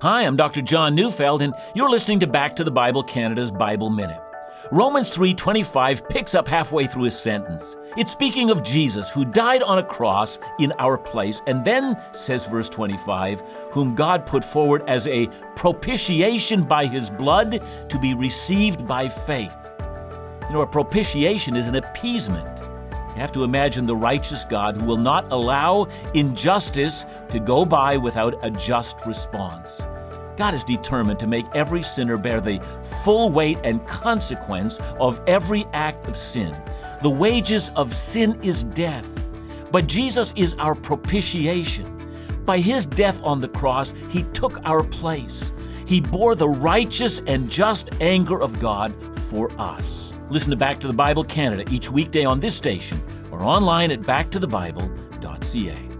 Hi, I'm Dr. John Neufeld, and you're listening to Back to the Bible Canada's Bible Minute. Romans 3:25 picks up halfway through his sentence. It's speaking of Jesus who died on a cross in our place and then says verse 25, whom God put forward as a propitiation by his blood to be received by faith. You know, a propitiation is an appeasement. You have to imagine the righteous God who will not allow injustice to go by without a just response. God is determined to make every sinner bear the full weight and consequence of every act of sin. The wages of sin is death, but Jesus is our propitiation. By his death on the cross, he took our place. He bore the righteous and just anger of God for us. Listen to Back to the Bible Canada each weekday on this station or online at backtothebible.ca.